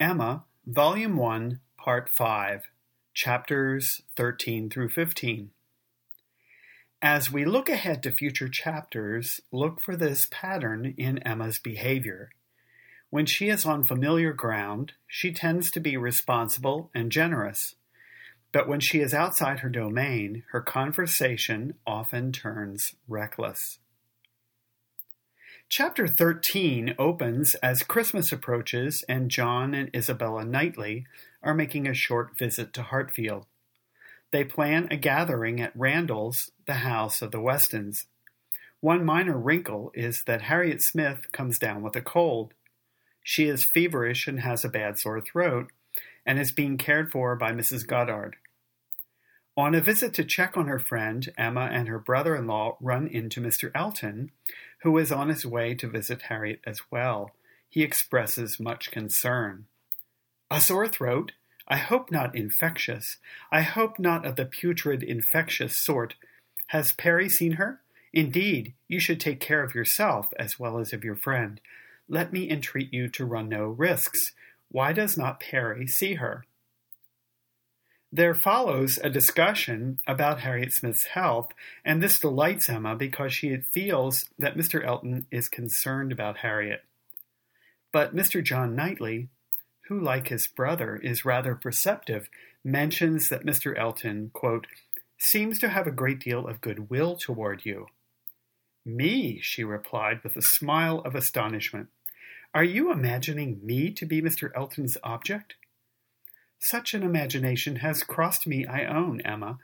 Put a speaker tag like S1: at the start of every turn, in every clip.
S1: Emma, Volume 1, Part 5, Chapters 13 through 15. As we look ahead to future chapters, look for this pattern in Emma's behavior. When she is on familiar ground, she tends to be responsible and generous. But when she is outside her domain, her conversation often turns reckless. Chapter 13 opens as Christmas approaches and John and Isabella Knightley are making a short visit to Hartfield. They plan a gathering at Randalls, the house of the Westons. One minor wrinkle is that Harriet Smith comes down with a cold. She is feverish and has a bad sore throat, and is being cared for by Mrs. Goddard. On a visit to check on her friend, Emma and her brother in law run into Mr. Elton, who is on his way to visit Harriet as well. He expresses much concern. A sore throat? I hope not infectious. I hope not of the putrid infectious sort. Has Perry seen her? Indeed, you should take care of yourself as well as of your friend. Let me entreat you to run no risks. Why does not Perry see her? There follows a discussion about Harriet Smith's health, and this delights Emma because she feels that Mr. Elton is concerned about Harriet. But Mr. John Knightley, who, like his brother, is rather perceptive, mentions that Mr. Elton, quote, seems to have a great deal of goodwill toward you. Me, she replied with a smile of astonishment. Are you imagining me to be Mr. Elton's object? Such an imagination has crossed me, I own, Emma,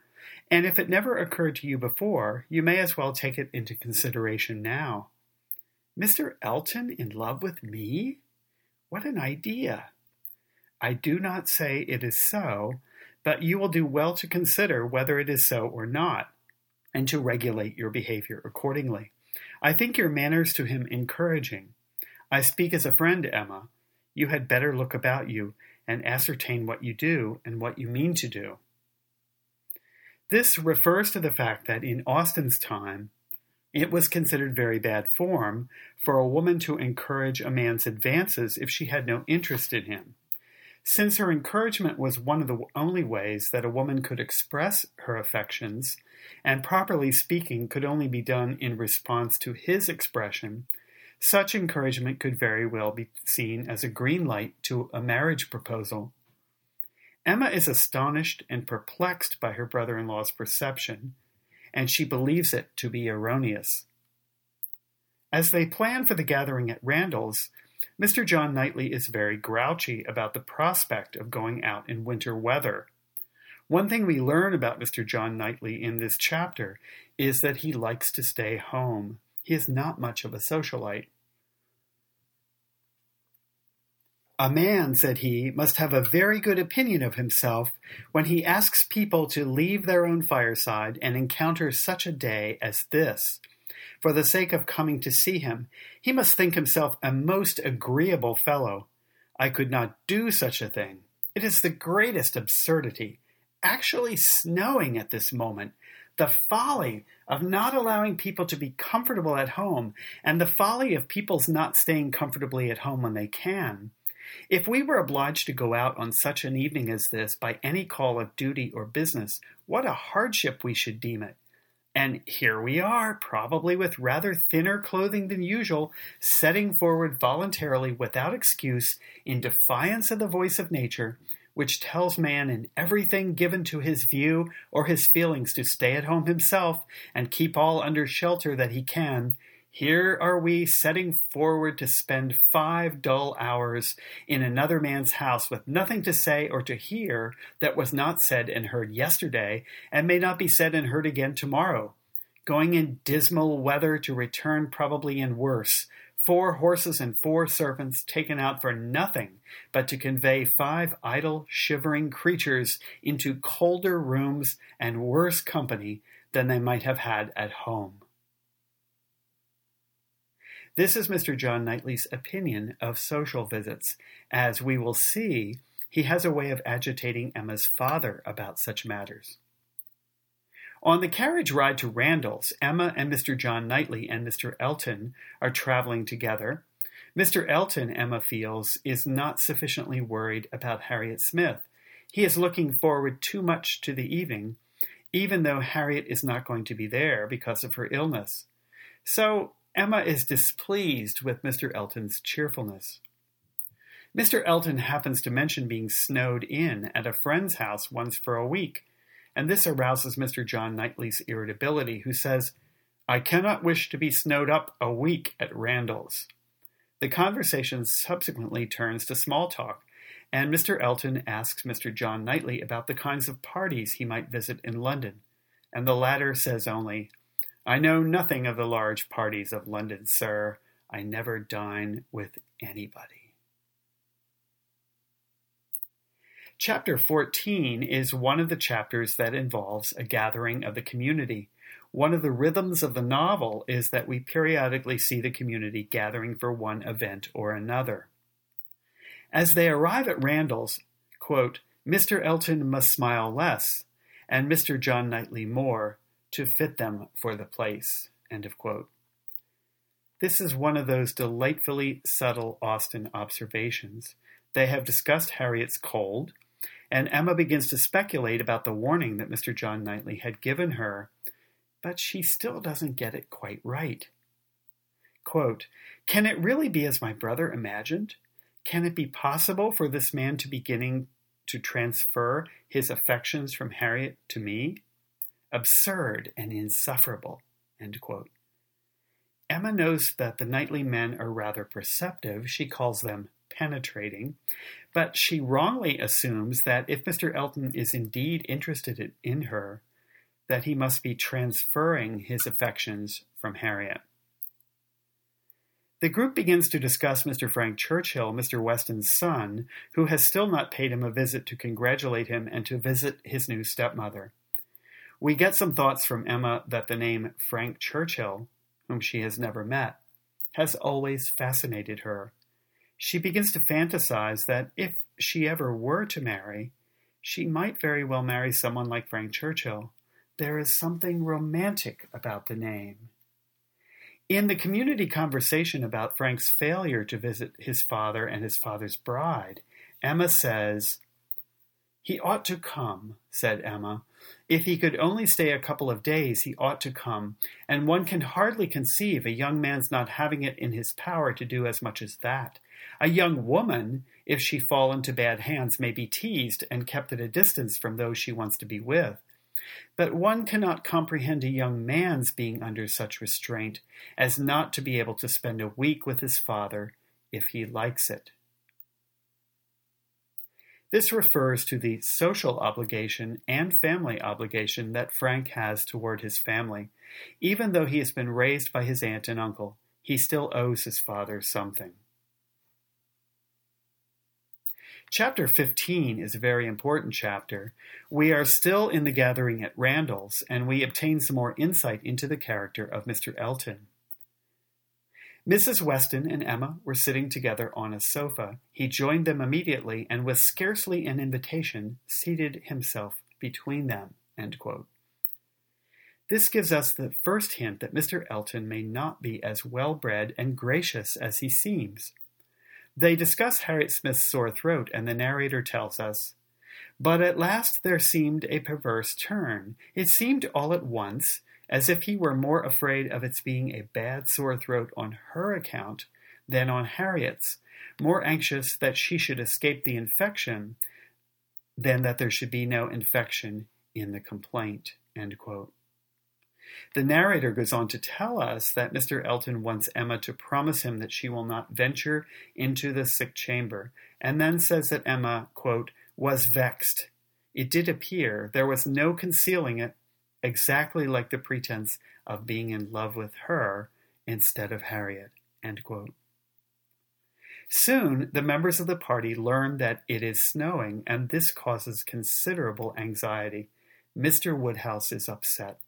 S1: and if it never occurred to you before, you may as well take it into consideration now. Mr. Elton in love with me? What an idea! I do not say it is so, but you will do well to consider whether it is so or not, and to regulate your behavior accordingly. I think your manners to him encouraging. I speak as a friend, Emma. You had better look about you and ascertain what you do and what you mean to do. This refers to the fact that in Austen's time, it was considered very bad form for a woman to encourage a man's advances if she had no interest in him. Since her encouragement was one of the only ways that a woman could express her affections, and properly speaking could only be done in response to his expression, such encouragement could very well be seen as a green light to a marriage proposal. Emma is astonished and perplexed by her brother in law's perception, and she believes it to be erroneous. As they plan for the gathering at Randalls, Mr. John Knightley is very grouchy about the prospect of going out in winter weather. One thing we learn about Mr. John Knightley in this chapter is that he likes to stay home. He is not much of a socialite. A man, said he, must have a very good opinion of himself when he asks people to leave their own fireside and encounter such a day as this. For the sake of coming to see him, he must think himself a most agreeable fellow. I could not do such a thing. It is the greatest absurdity. Actually snowing at this moment, the folly of not allowing people to be comfortable at home, and the folly of people's not staying comfortably at home when they can. If we were obliged to go out on such an evening as this by any call of duty or business, what a hardship we should deem it. And here we are, probably with rather thinner clothing than usual, setting forward voluntarily without excuse in defiance of the voice of nature, which tells man in everything given to his view or his feelings to stay at home himself and keep all under shelter that he can, here are we setting forward to spend five dull hours in another man's house with nothing to say or to hear that was not said and heard yesterday and may not be said and heard again tomorrow. Going in dismal weather to return probably in worse, four horses and four servants taken out for nothing but to convey five idle, shivering creatures into colder rooms and worse company than they might have had at home. This is Mr. John Knightley's opinion of social visits. As we will see, he has a way of agitating Emma's father about such matters. On the carriage ride to Randalls, Emma and Mr. John Knightley and Mr. Elton are traveling together. Mr. Elton, Emma feels, is not sufficiently worried about Harriet Smith. He is looking forward too much to the evening, even though Harriet is not going to be there because of her illness. So Emma is displeased with Mr. Elton's cheerfulness. Mr. Elton happens to mention being snowed in at a friend's house once for a week, and this arouses Mr. John Knightley's irritability, who says, I cannot wish to be snowed up a week at Randalls. The conversation subsequently turns to small talk, and Mr. Elton asks Mr. John Knightley about the kinds of parties he might visit in London, and the latter says only, I know nothing of the large parties of London, sir. I never dine with anybody. Chapter 14 is one of the chapters that involves a gathering of the community. One of the rhythms of the novel is that we periodically see the community gathering for one event or another. As they arrive at Randalls, quote, Mr. Elton must smile less, and Mr. John Knightley more, to fit them for the place. End of quote. This is one of those delightfully subtle Austen observations. They have discussed Harriet's cold, and Emma begins to speculate about the warning that Mr. John Knightley had given her, but she still doesn't get it quite right. Quote, Can it really be as my brother imagined? Can it be possible for this man to beginning to transfer his affections from Harriet to me? Absurd and insufferable. Emma knows that the Knightley men are rather perceptive. She calls them penetrating, but she wrongly assumes that if Mr. Elton is indeed interested in her, that he must be transferring his affections from Harriet. The group begins to discuss Mr. Frank Churchill, Mr. Weston's son, who has still not paid him a visit to congratulate him and to visit his new stepmother. We get some thoughts from Emma that the name Frank Churchill, whom she has never met, has always fascinated her. She begins to fantasize that if she ever were to marry, she might very well marry someone like Frank Churchill. There is something romantic about the name. In the community conversation about Frank's failure to visit his father and his father's bride, Emma says, He ought to come, said Emma. If he could only stay a couple of days, he ought to come, and one can hardly conceive a young man's not having it in his power to do as much as that. A young woman, if she fall into bad hands, may be teased and kept at a distance from those she wants to be with. But one cannot comprehend a young man's being under such restraint as not to be able to spend a week with his father if he likes it. This refers to the social obligation and family obligation that Frank has toward his family. Even though he has been raised by his aunt and uncle, he still owes his father something. Chapter 15 is a very important chapter. We are still in the gathering at Randalls, and we obtain some more insight into the character of Mr. Elton. Mrs. Weston and Emma were sitting together on a sofa. He joined them immediately, and with scarcely an invitation, seated himself between them. This gives us the first hint that Mr. Elton may not be as well bred and gracious as he seems. They discuss Harriet Smith's sore throat, and the narrator tells us, But at last there seemed a perverse turn. It seemed all at once as if he were more afraid of its being a bad sore throat on her account than on Harriet's, more anxious that she should escape the infection than that there should be no infection in the complaint. The narrator goes on to tell us that Mr. Elton wants Emma to promise him that she will not venture into the sick chamber, and then says that Emma, quote, was vexed. It did appear there was no concealing it, exactly like the pretense of being in love with her instead of Harriet. Soon, the members of the party learn that it is snowing, and this causes considerable anxiety. Mr. Woodhouse is upset.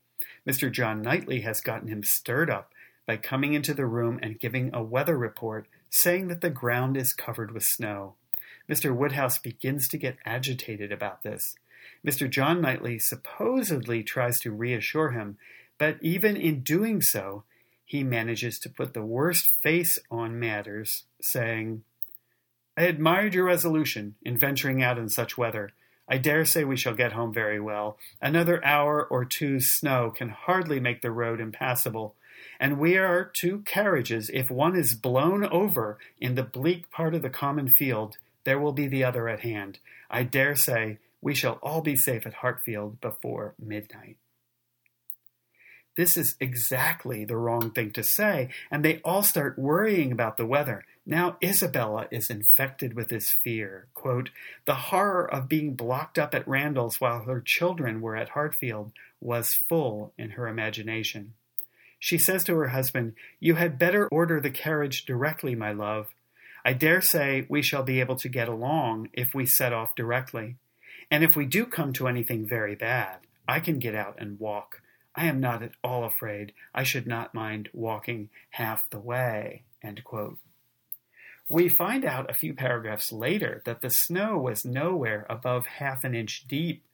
S1: Mr. John Knightley has gotten him stirred up by coming into the room and giving a weather report saying that the ground is covered with snow. Mr. Woodhouse begins to get agitated about this. Mr. John Knightley supposedly tries to reassure him, but even in doing so, he manages to put the worst face on matters, saying, I admired your resolution in venturing out in such weather. I dare say we shall get home very well. Another hour or two's snow can hardly make the road impassable, and we are two carriages. If one is blown over in the bleak part of the common field, there will be the other at hand. I dare say we shall all be safe at Hartfield before midnight. This is exactly the wrong thing to say, and they all start worrying about the weather. Now Isabella is infected with this fear. Quote, the horror of being blocked up at Randalls while her children were at Hartfield was full in her imagination. She says to her husband, You had better order the carriage directly, my love. I dare say we shall be able to get along if we set off directly. And if we do come to anything very bad, I can get out and walk. I am not at all afraid. I should not mind walking half the way. We find out a few paragraphs later that the snow was nowhere above half an inch deep,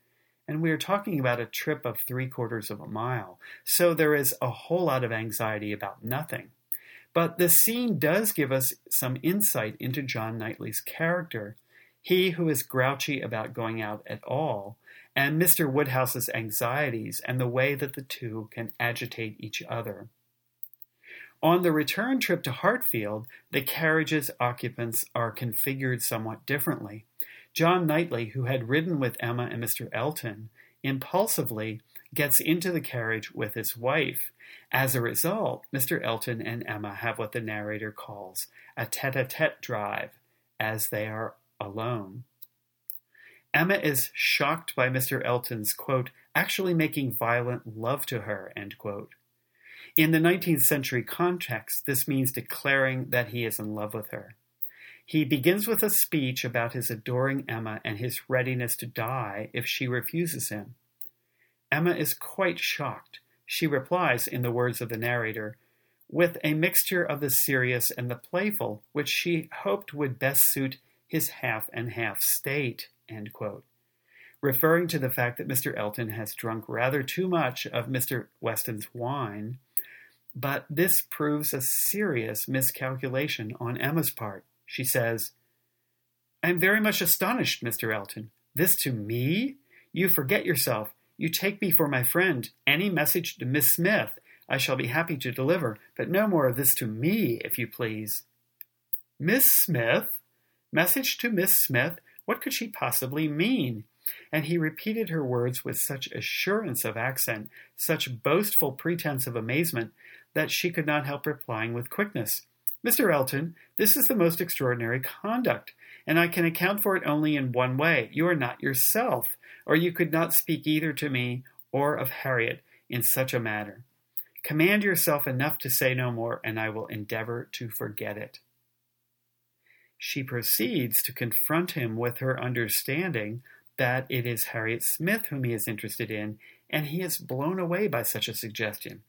S1: and we are talking about a trip of three quarters of a mile, so there is a whole lot of anxiety about nothing. But the scene does give us some insight into John Knightley's character. He who is grouchy about going out at all and Mr. Woodhouse's anxieties and the way that the two can agitate each other. On the return trip to Hartfield, the carriage's occupants are configured somewhat differently. John Knightley, who had ridden with Emma and Mr. Elton, impulsively gets into the carriage with his wife. As a result, Mr. Elton and Emma have what the narrator calls a tete a tete drive, as they are alone. Emma is shocked by Mr. Elton's, quote, actually making violent love to her, end quote. In the 19th century context, this means declaring that he is in love with her. He begins with a speech about his adoring Emma and his readiness to die if she refuses him. Emma is quite shocked. She replies, in the words of the narrator, with a mixture of the serious and the playful, which she hoped would best suit his half and half state end quote, referring to the fact that Mr. Elton has drunk rather too much of Mr. Weston's wine, but this proves a serious miscalculation on Emma's part. She says, I am very much astonished, Mr. Elton. This to me? You forget yourself. You take me for my friend. Any message to Miss Smith I shall be happy to deliver, but no more of this to me, if you please. Miss Smith? Message to Miss Smith? What could she possibly mean? And he repeated her words with such assurance of accent, such boastful pretense of amazement, that she could not help replying with quickness. Mr. Elton, this is the most extraordinary conduct, and I can account for it only in one way. You are not yourself, or you could not speak either to me or of Harriet in such a matter. Command yourself enough to say no more, and I will endeavor to forget it she proceeds to confront him with her understanding that it is Harriet Smith whom he is interested in, and he is blown away by such a suggestion.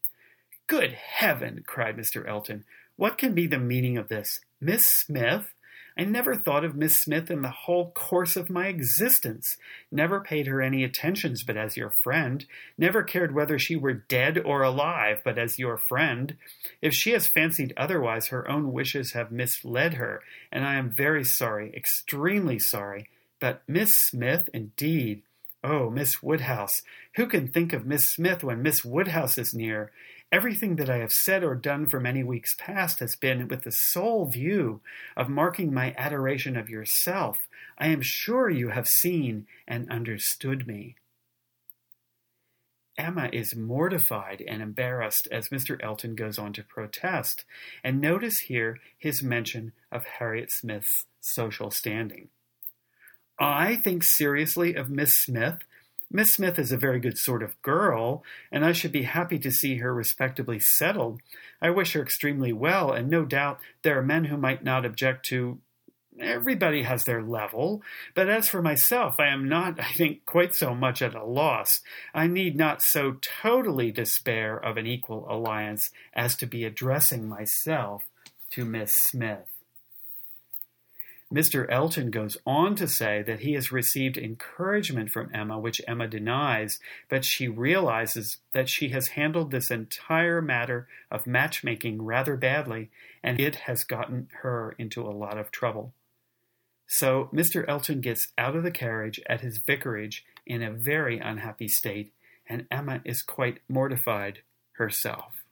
S1: Good heaven! cried Mr. Elton. What can be the meaning of this? Miss Smith? I never thought of Miss Smith in the whole course of my existence, never paid her any attentions but as your friend, never cared whether she were dead or alive but as your friend. If she has fancied otherwise, her own wishes have misled her, and I am very sorry, extremely sorry. But Miss Smith, indeed. Oh, Miss Woodhouse! Who can think of Miss Smith when Miss Woodhouse is near? Everything that I have said or done for many weeks past has been with the sole view of marking my adoration of yourself. I am sure you have seen and understood me. Emma is mortified and embarrassed as Mr. Elton goes on to protest, and notice here his mention of Harriet Smith's social standing. I think seriously of Miss Smith Miss Smith is a very good sort of girl, and I should be happy to see her respectably settled. I wish her extremely well, and no doubt there are men who might not object to. Everybody has their level, but as for myself, I am not, I think, quite so much at a loss. I need not so totally despair of an equal alliance as to be addressing myself to Miss Smith. Mr. Elton goes on to say that he has received encouragement from Emma, which Emma denies, but she realizes that she has handled this entire matter of matchmaking rather badly, and it has gotten her into a lot of trouble. So Mr. Elton gets out of the carriage at his vicarage in a very unhappy state, and Emma is quite mortified herself.